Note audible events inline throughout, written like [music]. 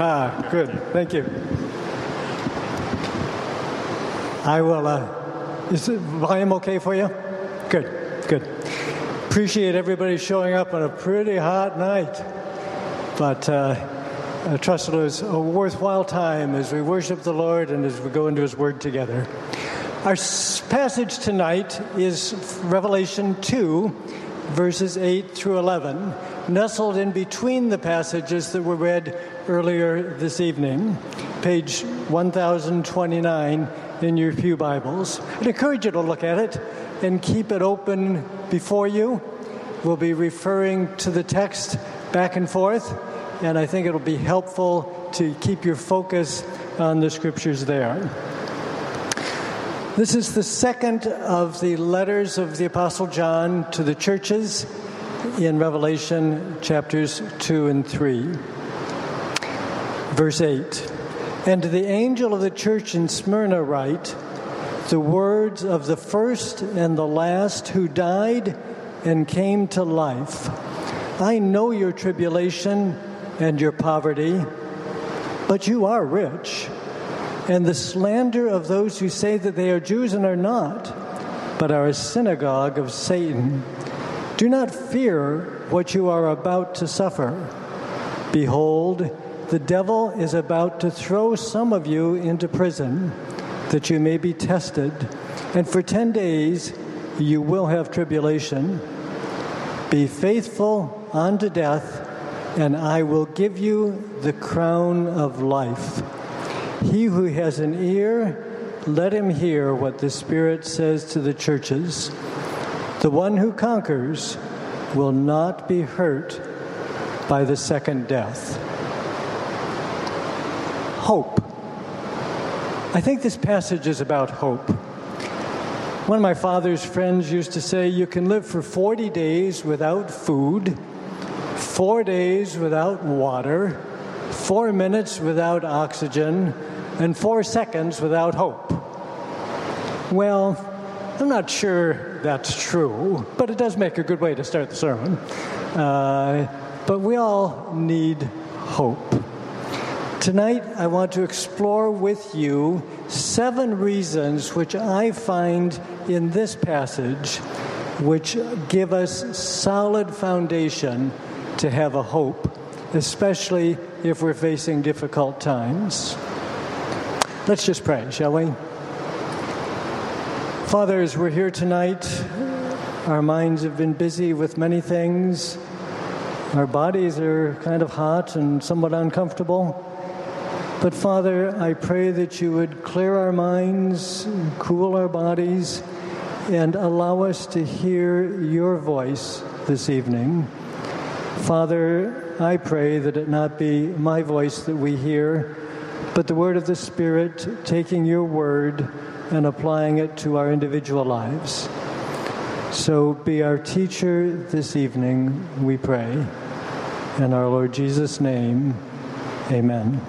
Ah, good. Thank you. I will. Uh, is the volume okay for you? Good, good. Appreciate everybody showing up on a pretty hot night. But uh, I trust it was a worthwhile time as we worship the Lord and as we go into His Word together. Our passage tonight is Revelation 2, verses 8 through 11, nestled in between the passages that were read earlier this evening, page 1029 in your Pew Bibles. I'd encourage you to look at it and keep it open before you. We'll be referring to the text back and forth, and I think it'll be helpful to keep your focus on the scriptures there. This is the second of the letters of the Apostle John to the churches in Revelation chapters 2 and 3. Verse 8 And to the angel of the church in Smyrna write, the words of the first and the last who died and came to life. I know your tribulation and your poverty, but you are rich and the slander of those who say that they are Jews and are not, but are a synagogue of Satan. Do not fear what you are about to suffer. Behold, the devil is about to throw some of you into prison, that you may be tested, and for ten days you will have tribulation. Be faithful unto death, and I will give you the crown of life. He who has an ear, let him hear what the Spirit says to the churches. The one who conquers will not be hurt by the second death. Hope. I think this passage is about hope. One of my father's friends used to say, You can live for 40 days without food, four days without water, four minutes without oxygen, and four seconds without hope. Well, I'm not sure that's true, but it does make a good way to start the sermon. Uh, but we all need hope. Tonight, I want to explore with you seven reasons which I find in this passage which give us solid foundation to have a hope, especially if we're facing difficult times. Let's just pray, shall we? Father, as we're here tonight, our minds have been busy with many things. Our bodies are kind of hot and somewhat uncomfortable. But Father, I pray that you would clear our minds, cool our bodies, and allow us to hear your voice this evening. Father, I pray that it not be my voice that we hear, but the word of the Spirit, taking your word and applying it to our individual lives. So be our teacher this evening, we pray. In our Lord Jesus' name, amen.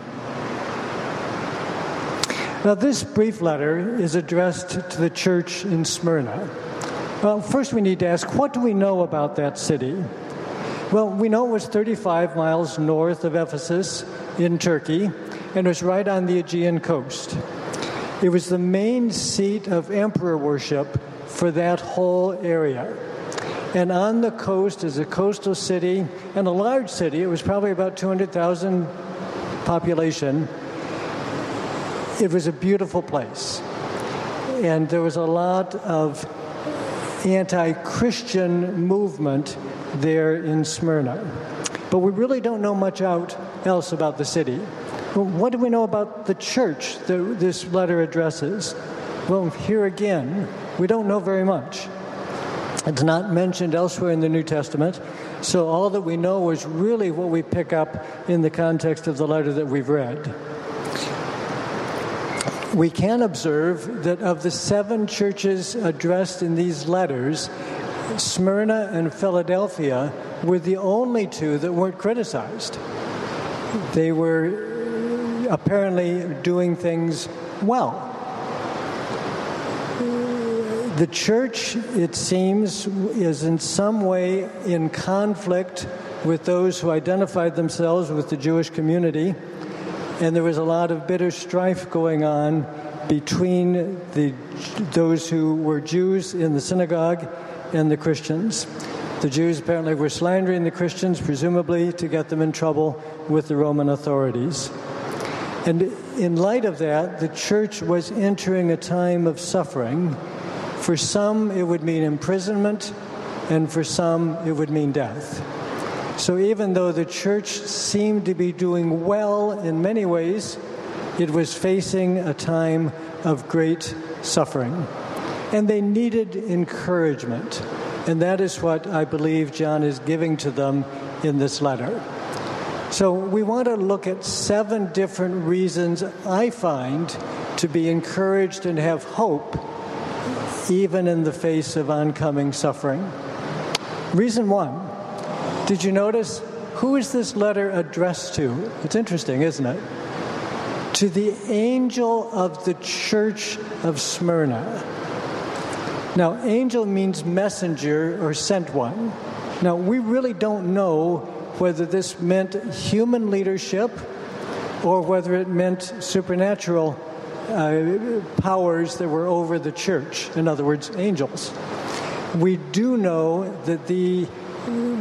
Now, this brief letter is addressed to the church in Smyrna. Well, first we need to ask what do we know about that city? Well, we know it was 35 miles north of Ephesus in Turkey and it was right on the Aegean coast. It was the main seat of emperor worship for that whole area. And on the coast is a coastal city and a large city. It was probably about 200,000 population. It was a beautiful place. And there was a lot of anti Christian movement there in Smyrna. But we really don't know much out else about the city. What do we know about the church that this letter addresses? Well, here again, we don't know very much. It's not mentioned elsewhere in the New Testament, so all that we know is really what we pick up in the context of the letter that we've read. We can observe that of the seven churches addressed in these letters, Smyrna and Philadelphia were the only two that weren't criticized. They were uh, apparently doing things well. The church, it seems, is in some way in conflict with those who identified themselves with the Jewish community, and there was a lot of bitter strife going on between the, those who were Jews in the synagogue and the Christians. The Jews apparently were slandering the Christians, presumably to get them in trouble with the Roman authorities. And in light of that, the church was entering a time of suffering. For some, it would mean imprisonment, and for some, it would mean death. So even though the church seemed to be doing well in many ways, it was facing a time of great suffering. And they needed encouragement. And that is what I believe John is giving to them in this letter. So we want to look at seven different reasons I find to be encouraged and have hope even in the face of oncoming suffering. Reason one did you notice who is this letter addressed to? It's interesting, isn't it? To the angel of the church of Smyrna. Now, angel means messenger or sent one. Now, we really don't know whether this meant human leadership or whether it meant supernatural uh, powers that were over the church, in other words, angels. We do know that the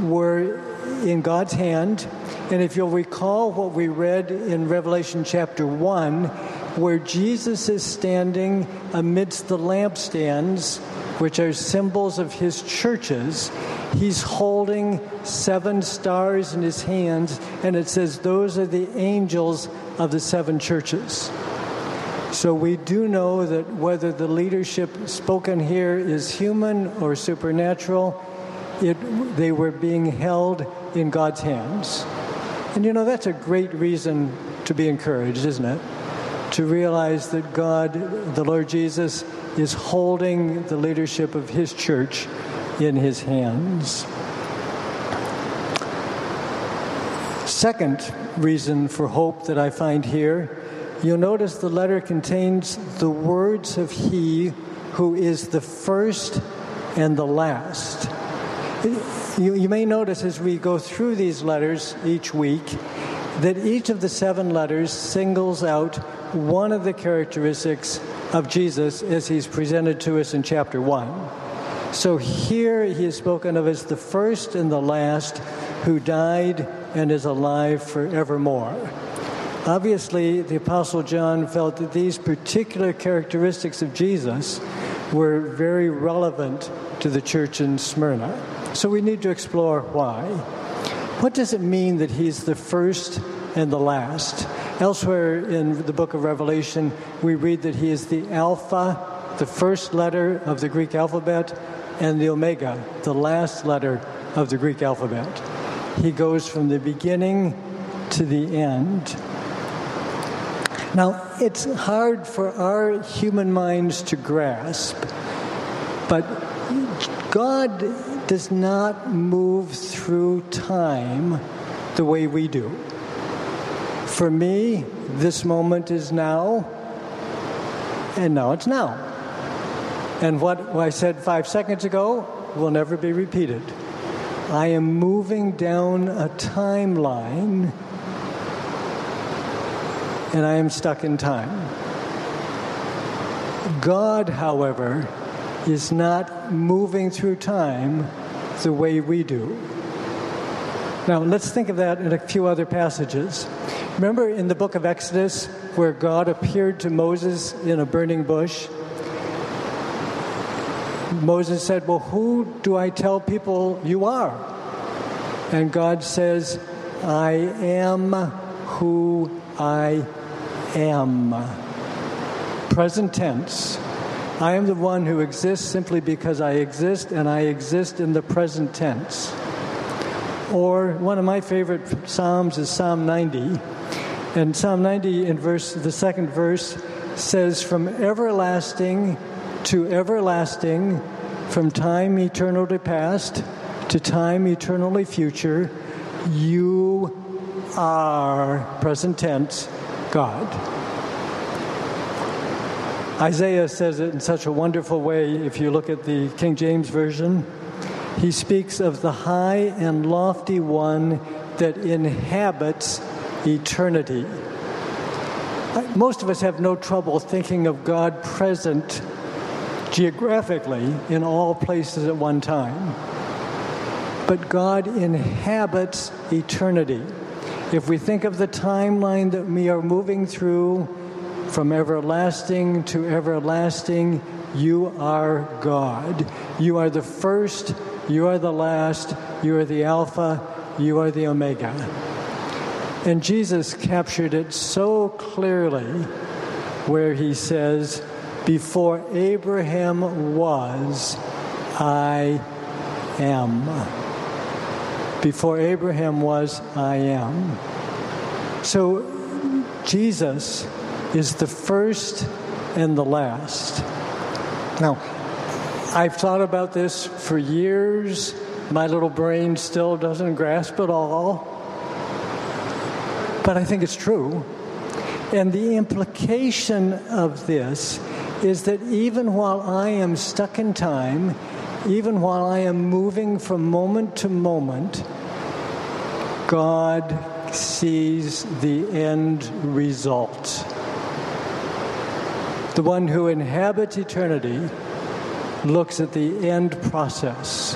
were in God's hand. And if you'll recall what we read in Revelation chapter 1, where Jesus is standing amidst the lampstands, which are symbols of his churches, he's holding seven stars in his hands, and it says, Those are the angels of the seven churches. So we do know that whether the leadership spoken here is human or supernatural, it, they were being held in God's hands. And you know, that's a great reason to be encouraged, isn't it? To realize that God, the Lord Jesus, is holding the leadership of His church in His hands. Second reason for hope that I find here, you'll notice the letter contains the words of He who is the first and the last. You, you may notice as we go through these letters each week that each of the seven letters singles out one of the characteristics of Jesus as he's presented to us in chapter 1. So here he is spoken of as the first and the last who died and is alive forevermore. Obviously, the Apostle John felt that these particular characteristics of Jesus were very relevant to the church in Smyrna. So we need to explore why. What does it mean that he's the first and the last? Elsewhere in the book of Revelation, we read that he is the Alpha, the first letter of the Greek alphabet, and the Omega, the last letter of the Greek alphabet. He goes from the beginning to the end. Now, it's hard for our human minds to grasp, but God does not move through time the way we do. For me, this moment is now, and now it's now. And what I said five seconds ago will never be repeated. I am moving down a timeline and I am stuck in time. God, however, is not moving through time the way we do. Now, let's think of that in a few other passages. Remember in the book of Exodus where God appeared to Moses in a burning bush? Moses said, Well, who do I tell people you are? And God says, I am who I am. Present tense. I am the one who exists simply because I exist, and I exist in the present tense. Or one of my favorite psalms is Psalm 90. And Psalm 90 in verse the second verse says, From everlasting to everlasting, from time eternal to past to time eternally future, you are present tense God. Isaiah says it in such a wonderful way if you look at the King James Version. He speaks of the high and lofty one that inhabits eternity. Most of us have no trouble thinking of God present geographically in all places at one time. But God inhabits eternity. If we think of the timeline that we are moving through from everlasting to everlasting, you are God. You are the first, you are the last, you are the Alpha, you are the Omega. And Jesus captured it so clearly where he says, Before Abraham was, I am. Before Abraham was, I am. So Jesus is the first and the last. Now, I've thought about this for years. My little brain still doesn't grasp it all. But I think it's true. And the implication of this is that even while I am stuck in time, even while I am moving from moment to moment, God sees the end result. The one who inhabits eternity looks at the end process.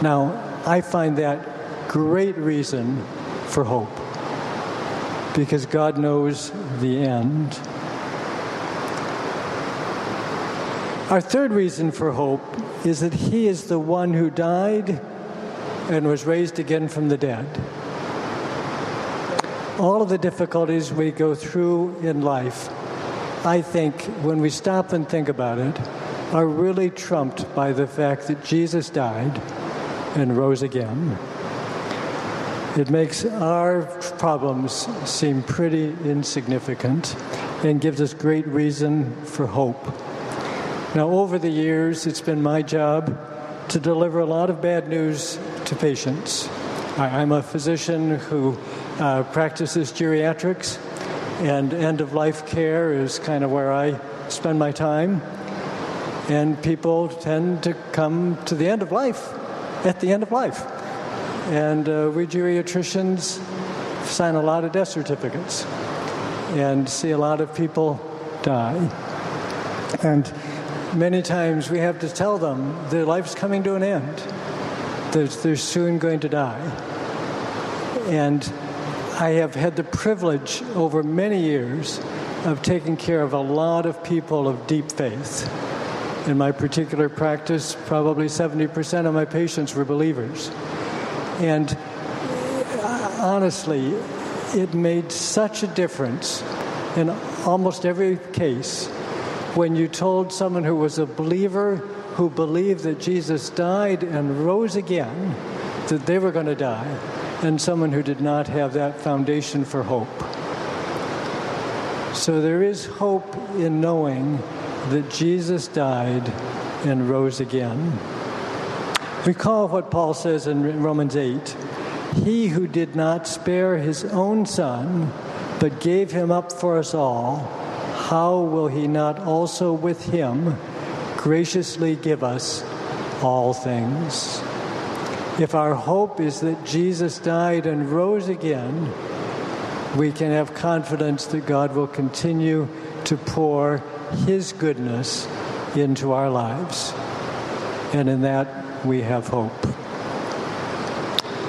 Now, I find that great reason for hope because God knows the end. Our third reason for hope is that He is the one who died and was raised again from the dead. All of the difficulties we go through in life I think when we stop and think about it, are really trumped by the fact that Jesus died and rose again. It makes our problems seem pretty insignificant and gives us great reason for hope. Now, over the years, it's been my job to deliver a lot of bad news to patients. I'm a physician who uh, practices geriatrics, and end of life care is kind of where I spend my time. And people tend to come to the end of life at the end of life. And uh, we geriatricians sign a lot of death certificates and see a lot of people die. And many times we have to tell them their life's coming to an end, they're, they're soon going to die. And I have had the privilege over many years of taking care of a lot of people of deep faith. In my particular practice, probably 70% of my patients were believers. And uh, honestly, it made such a difference in almost every case when you told someone who was a believer who believed that Jesus died and rose again that they were going to die and someone who did not have that foundation for hope. So there is hope in knowing that Jesus died and rose again. Recall what Paul says in Romans 8 He who did not spare his own son, but gave him up for us all, how will he not also with him graciously give us all things? If our hope is that Jesus died and rose again, we can have confidence that God will continue to pour His goodness into our lives. And in that, we have hope.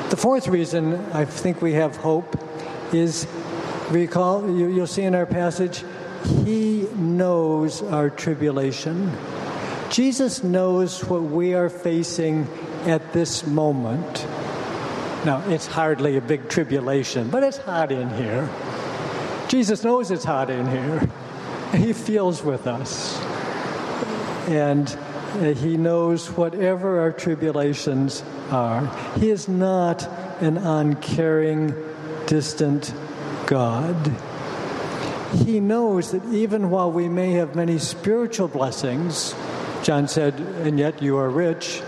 The fourth reason I think we have hope is recall, you'll see in our passage, He knows our tribulation. Jesus knows what we are facing at this moment. Now, it's hardly a big tribulation, but it's hot in here. Jesus knows it's hot in here. He feels with us. And uh, He knows whatever our tribulations are. He is not an uncaring, distant God. He knows that even while we may have many spiritual blessings, John said, and yet you are rich,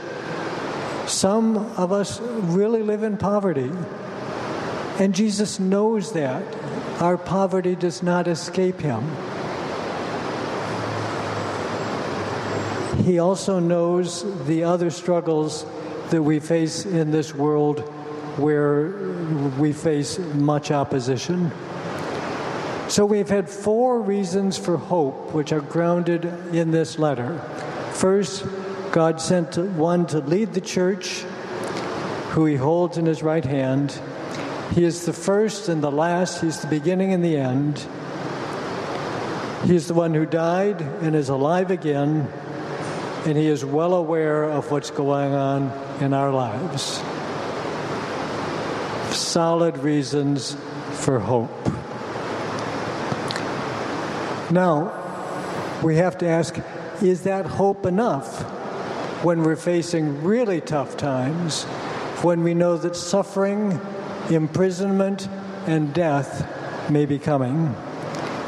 some of us really live in poverty. And Jesus knows that. Our poverty does not escape him. He also knows the other struggles that we face in this world where we face much opposition. So we've had four reasons for hope which are grounded in this letter. First, God sent one to lead the church, who he holds in his right hand. He is the first and the last, he's the beginning and the end. He's the one who died and is alive again, and he is well aware of what's going on in our lives. Solid reasons for hope. Now, we have to ask is that hope enough when we're facing really tough times, when we know that suffering, imprisonment, and death may be coming?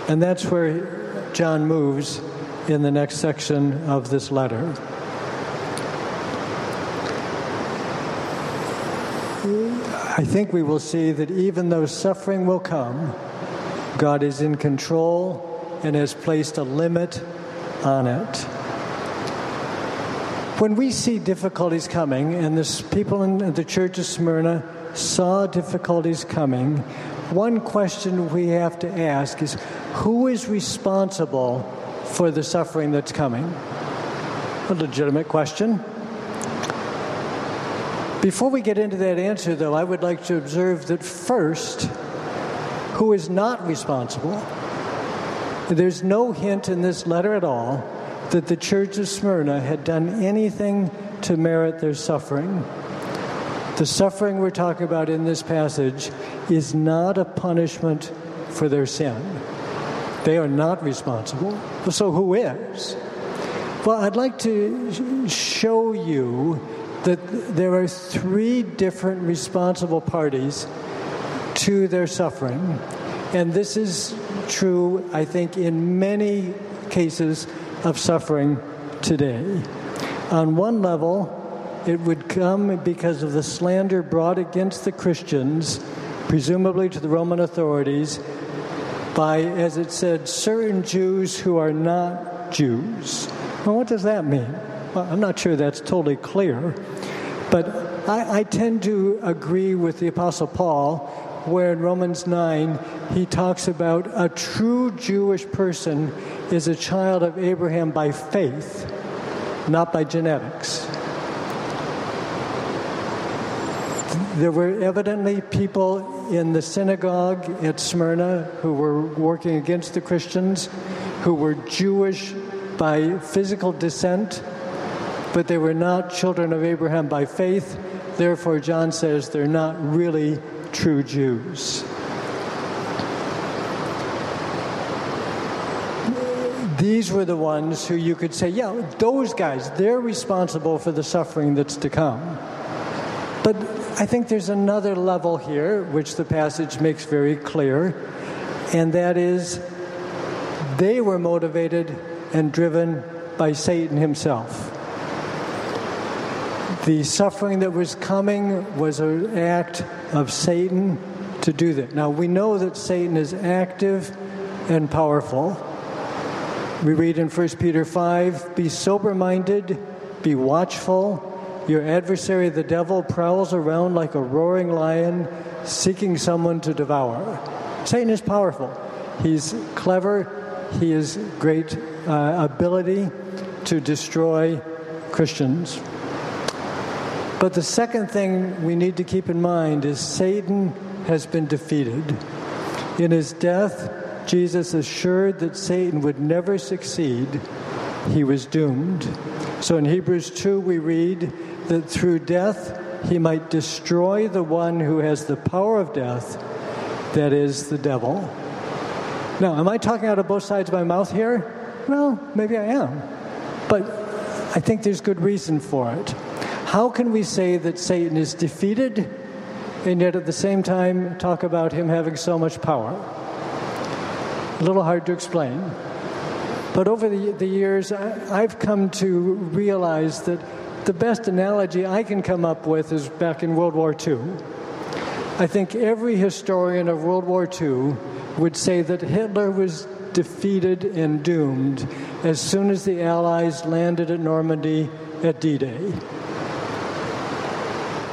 And that's where John moves in the next section of this letter. I think we will see that even though suffering will come, God is in control and has placed a limit on it. When we see difficulties coming, and the people in the church of Smyrna saw difficulties coming, one question we have to ask is who is responsible for the suffering that's coming? A legitimate question. Before we get into that answer, though, I would like to observe that first, who is not responsible? There's no hint in this letter at all that the church of Smyrna had done anything to merit their suffering. The suffering we're talking about in this passage is not a punishment for their sin. They are not responsible. So, who is? Well, I'd like to show you that there are three different responsible parties to their suffering. And this is true, I think, in many cases of suffering today. On one level, it would come because of the slander brought against the Christians, presumably to the Roman authorities, by, as it said, certain Jews who are not Jews. Well, what does that mean? Well, I'm not sure that's totally clear, but I, I tend to agree with the Apostle Paul where in Romans 9 he talks about a true Jewish person is a child of Abraham by faith, not by genetics. There were evidently people in the synagogue at Smyrna who were working against the Christians, who were Jewish by physical descent, but they were not children of Abraham by faith. Therefore, John says they're not really true Jews. These were the ones who you could say, yeah, those guys, they're responsible for the suffering that's to come. But I think there's another level here, which the passage makes very clear, and that is they were motivated and driven by Satan himself. The suffering that was coming was an act of Satan to do that. Now, we know that Satan is active and powerful. We read in 1 Peter 5 Be sober minded, be watchful. Your adversary, the devil, prowls around like a roaring lion, seeking someone to devour. Satan is powerful. He's clever. He has great uh, ability to destroy Christians. But the second thing we need to keep in mind is Satan has been defeated. In his death, Jesus assured that Satan would never succeed. He was doomed. So in Hebrews 2, we read that through death, he might destroy the one who has the power of death, that is, the devil. Now, am I talking out of both sides of my mouth here? Well, maybe I am. But I think there's good reason for it. How can we say that Satan is defeated and yet at the same time talk about him having so much power? A little hard to explain. But over the, the years, I, I've come to realize that the best analogy I can come up with is back in World War II. I think every historian of World War II would say that Hitler was defeated and doomed as soon as the Allies landed at Normandy at D Day.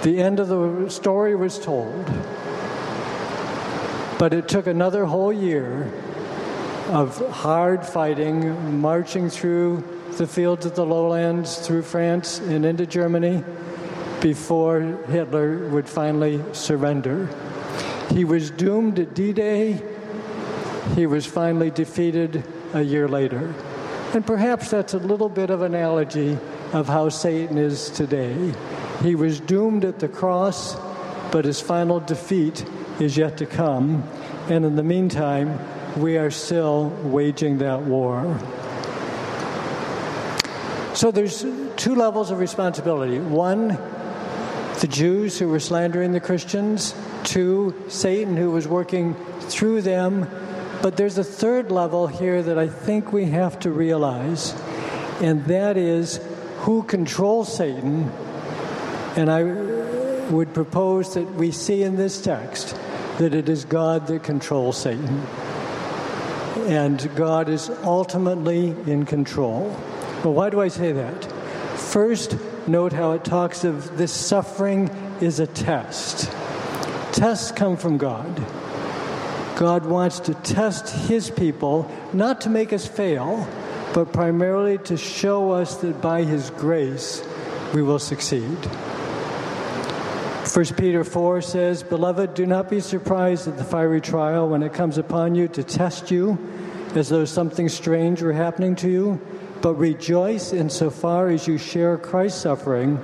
The end of the story was told. But it took another whole year of hard fighting, marching through the fields of the lowlands, through France and into Germany before Hitler would finally surrender. He was doomed at D Day. He was finally defeated a year later. And perhaps that's a little bit of analogy of how Satan is today. He was doomed at the cross, but his final defeat is yet to come. And in the meantime, we are still waging that war. So there's two levels of responsibility. One, the Jews who were slandering the Christians. Two, Satan who was working through them. But there's a third level here that I think we have to realize, and that is who controls Satan. And I would propose that we see in this text that it is God that controls Satan. And God is ultimately in control. But why do I say that? First, note how it talks of this suffering is a test. Tests come from God. God wants to test his people, not to make us fail, but primarily to show us that by his grace we will succeed. 1 Peter 4 says, Beloved, do not be surprised at the fiery trial when it comes upon you to test you as though something strange were happening to you, but rejoice insofar as you share Christ's suffering,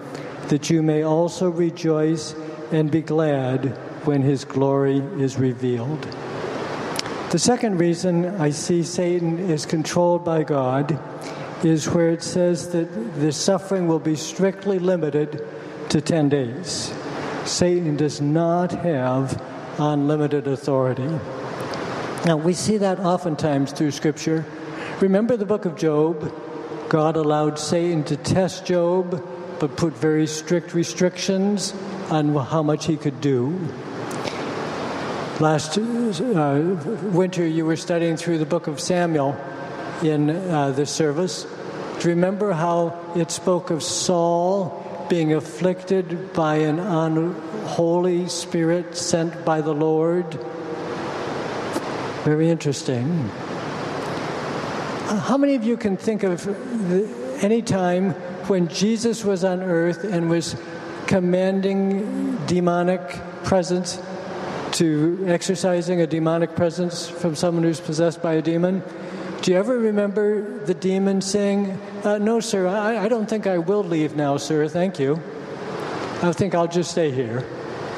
that you may also rejoice and be glad when his glory is revealed. The second reason I see Satan is controlled by God is where it says that the suffering will be strictly limited to 10 days. Satan does not have unlimited authority. Now, we see that oftentimes through Scripture. Remember the book of Job? God allowed Satan to test Job, but put very strict restrictions on how much he could do. Last uh, winter, you were studying through the book of Samuel in uh, the service. Do you remember how it spoke of Saul being afflicted by an unholy spirit sent by the Lord? Very interesting. Uh, how many of you can think of any time when Jesus was on earth and was commanding demonic presence to exercising a demonic presence from someone who's possessed by a demon. Do you ever remember the demon saying, uh, No, sir, I, I don't think I will leave now, sir, thank you. I think I'll just stay here.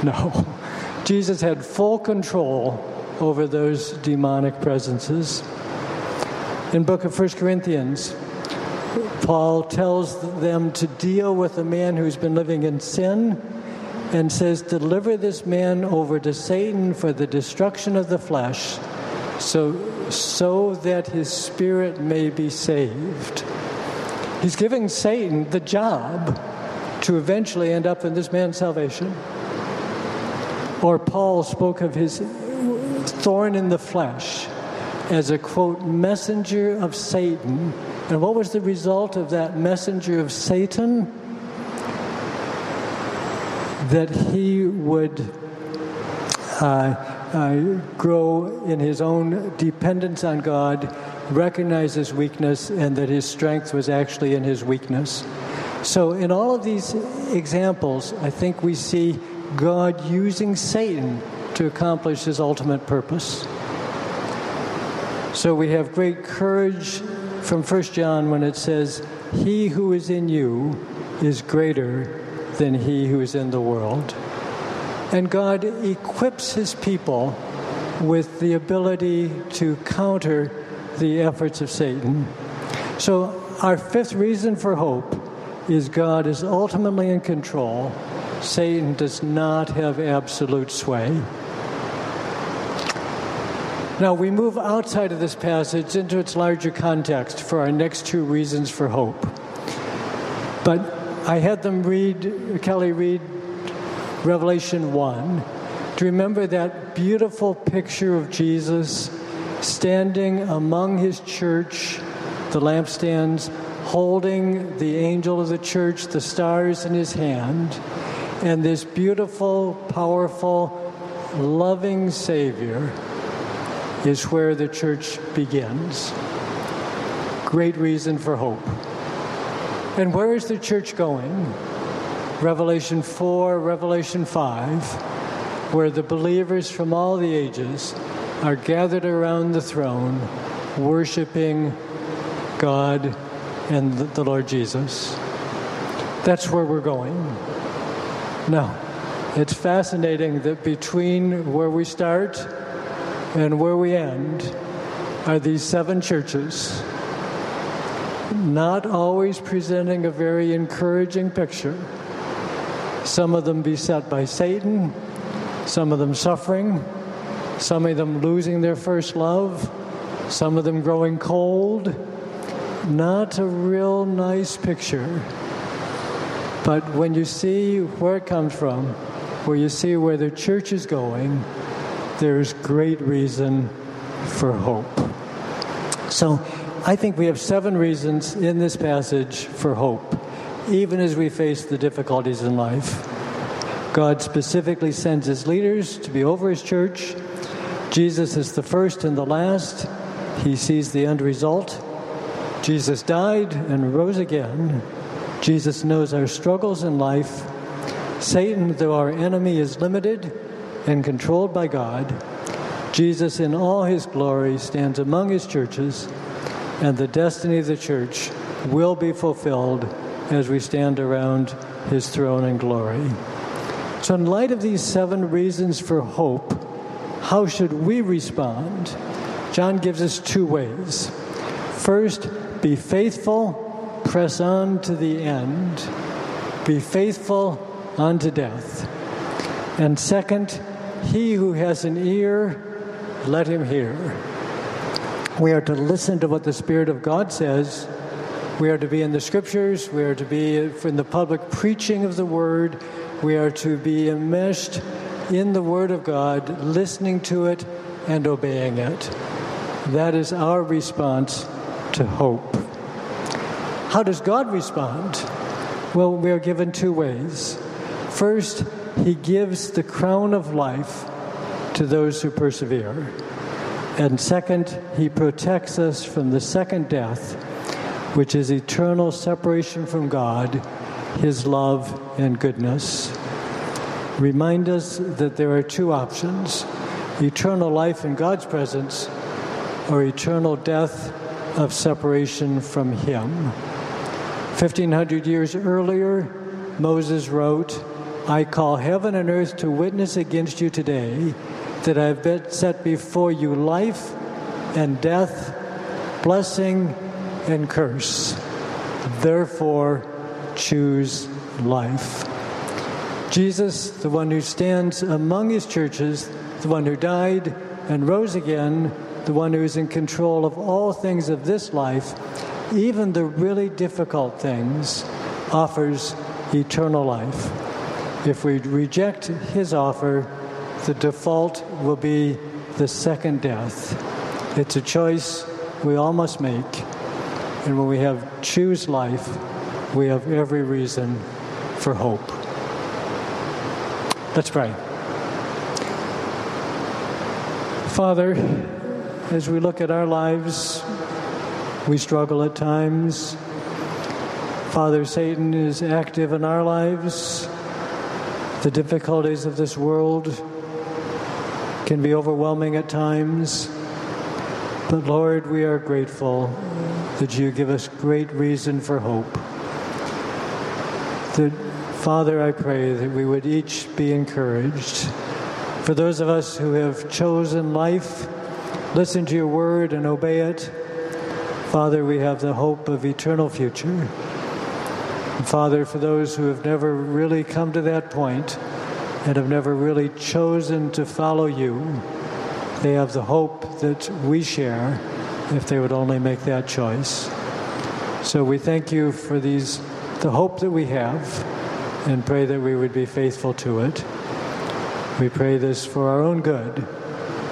No. [laughs] Jesus had full control over those demonic presences. In book of 1 Corinthians, Paul tells them to deal with a man who's been living in sin and says, Deliver this man over to Satan for the destruction of the flesh, so, so that his spirit may be saved. He's giving Satan the job to eventually end up in this man's salvation. Or Paul spoke of his thorn in the flesh as a quote, messenger of Satan. And what was the result of that messenger of Satan? that he would uh, uh, grow in his own dependence on God, recognize his weakness, and that his strength was actually in his weakness. So, in all of these examples, I think we see God using Satan to accomplish his ultimate purpose. So, we have great courage from 1 John when it says, He who is in you is greater than he who is in the world. And God equips his people with the ability to counter the efforts of Satan. So, our fifth reason for hope is God is ultimately in control. Satan does not have absolute sway. Now, we move outside of this passage into its larger context for our next two reasons for hope. But I had them read, Kelly read Revelation 1 to remember that beautiful picture of Jesus standing among his church, the lampstands, holding the angel of the church, the stars in his hand, and this beautiful, powerful, loving Savior is where the church begins. Great reason for hope. And where is the church going? Revelation 4, Revelation 5, where the believers from all the ages are gathered around the throne, worshiping God and the Lord Jesus. That's where we're going. Now, it's fascinating that between where we start and where we end are these seven churches, not always presenting a very encouraging picture. Some of them beset by Satan, some of them suffering, some of them losing their first love, some of them growing cold. Not a real nice picture. But when you see where it comes from, where you see where the church is going, there's great reason for hope. So I think we have seven reasons in this passage for hope, even as we face the difficulties in life. God specifically sends his leaders to be over his church. Jesus is the first and the last. He sees the end result. Jesus died and rose again. Jesus knows our struggles in life. Satan, though our enemy, is limited and controlled by God. Jesus, in all his glory, stands among his churches, and the destiny of the church will be fulfilled as we stand around his throne in glory. So, in light of these seven reasons for hope, how should we respond? John gives us two ways. First, be faithful, press on to the end. Be faithful unto death. And second, he who has an ear, let him hear. We are to listen to what the Spirit of God says. We are to be in the scriptures. We are to be in the public preaching of the word. We are to be enmeshed in the word of God, listening to it and obeying it. That is our response to hope. How does God respond? Well, we are given two ways. First, He gives the crown of life to those who persevere. And second, He protects us from the second death, which is eternal separation from God, His love and goodness. Remind us that there are two options eternal life in God's presence or eternal death of separation from Him. 1500 years earlier, Moses wrote, I call heaven and earth to witness against you today that I have set before you life and death, blessing and curse. Therefore, choose life. Jesus, the one who stands among his churches, the one who died and rose again, the one who is in control of all things of this life, even the really difficult things, offers eternal life. If we reject his offer, the default will be the second death. It's a choice we all must make. And when we have choose life, we have every reason for hope. Let's pray. Father, as we look at our lives, we struggle at times. Father, Satan is active in our lives. The difficulties of this world can be overwhelming at times. But Lord, we are grateful that you give us great reason for hope. That, Father, I pray that we would each be encouraged. For those of us who have chosen life, listen to your word and obey it, Father, we have the hope of eternal future. And Father, for those who have never really come to that point and have never really chosen to follow you, they have the hope that we share if they would only make that choice. So we thank you for these the hope that we have and pray that we would be faithful to it. We pray this for our own good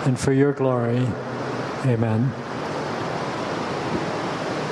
and for your glory. Amen.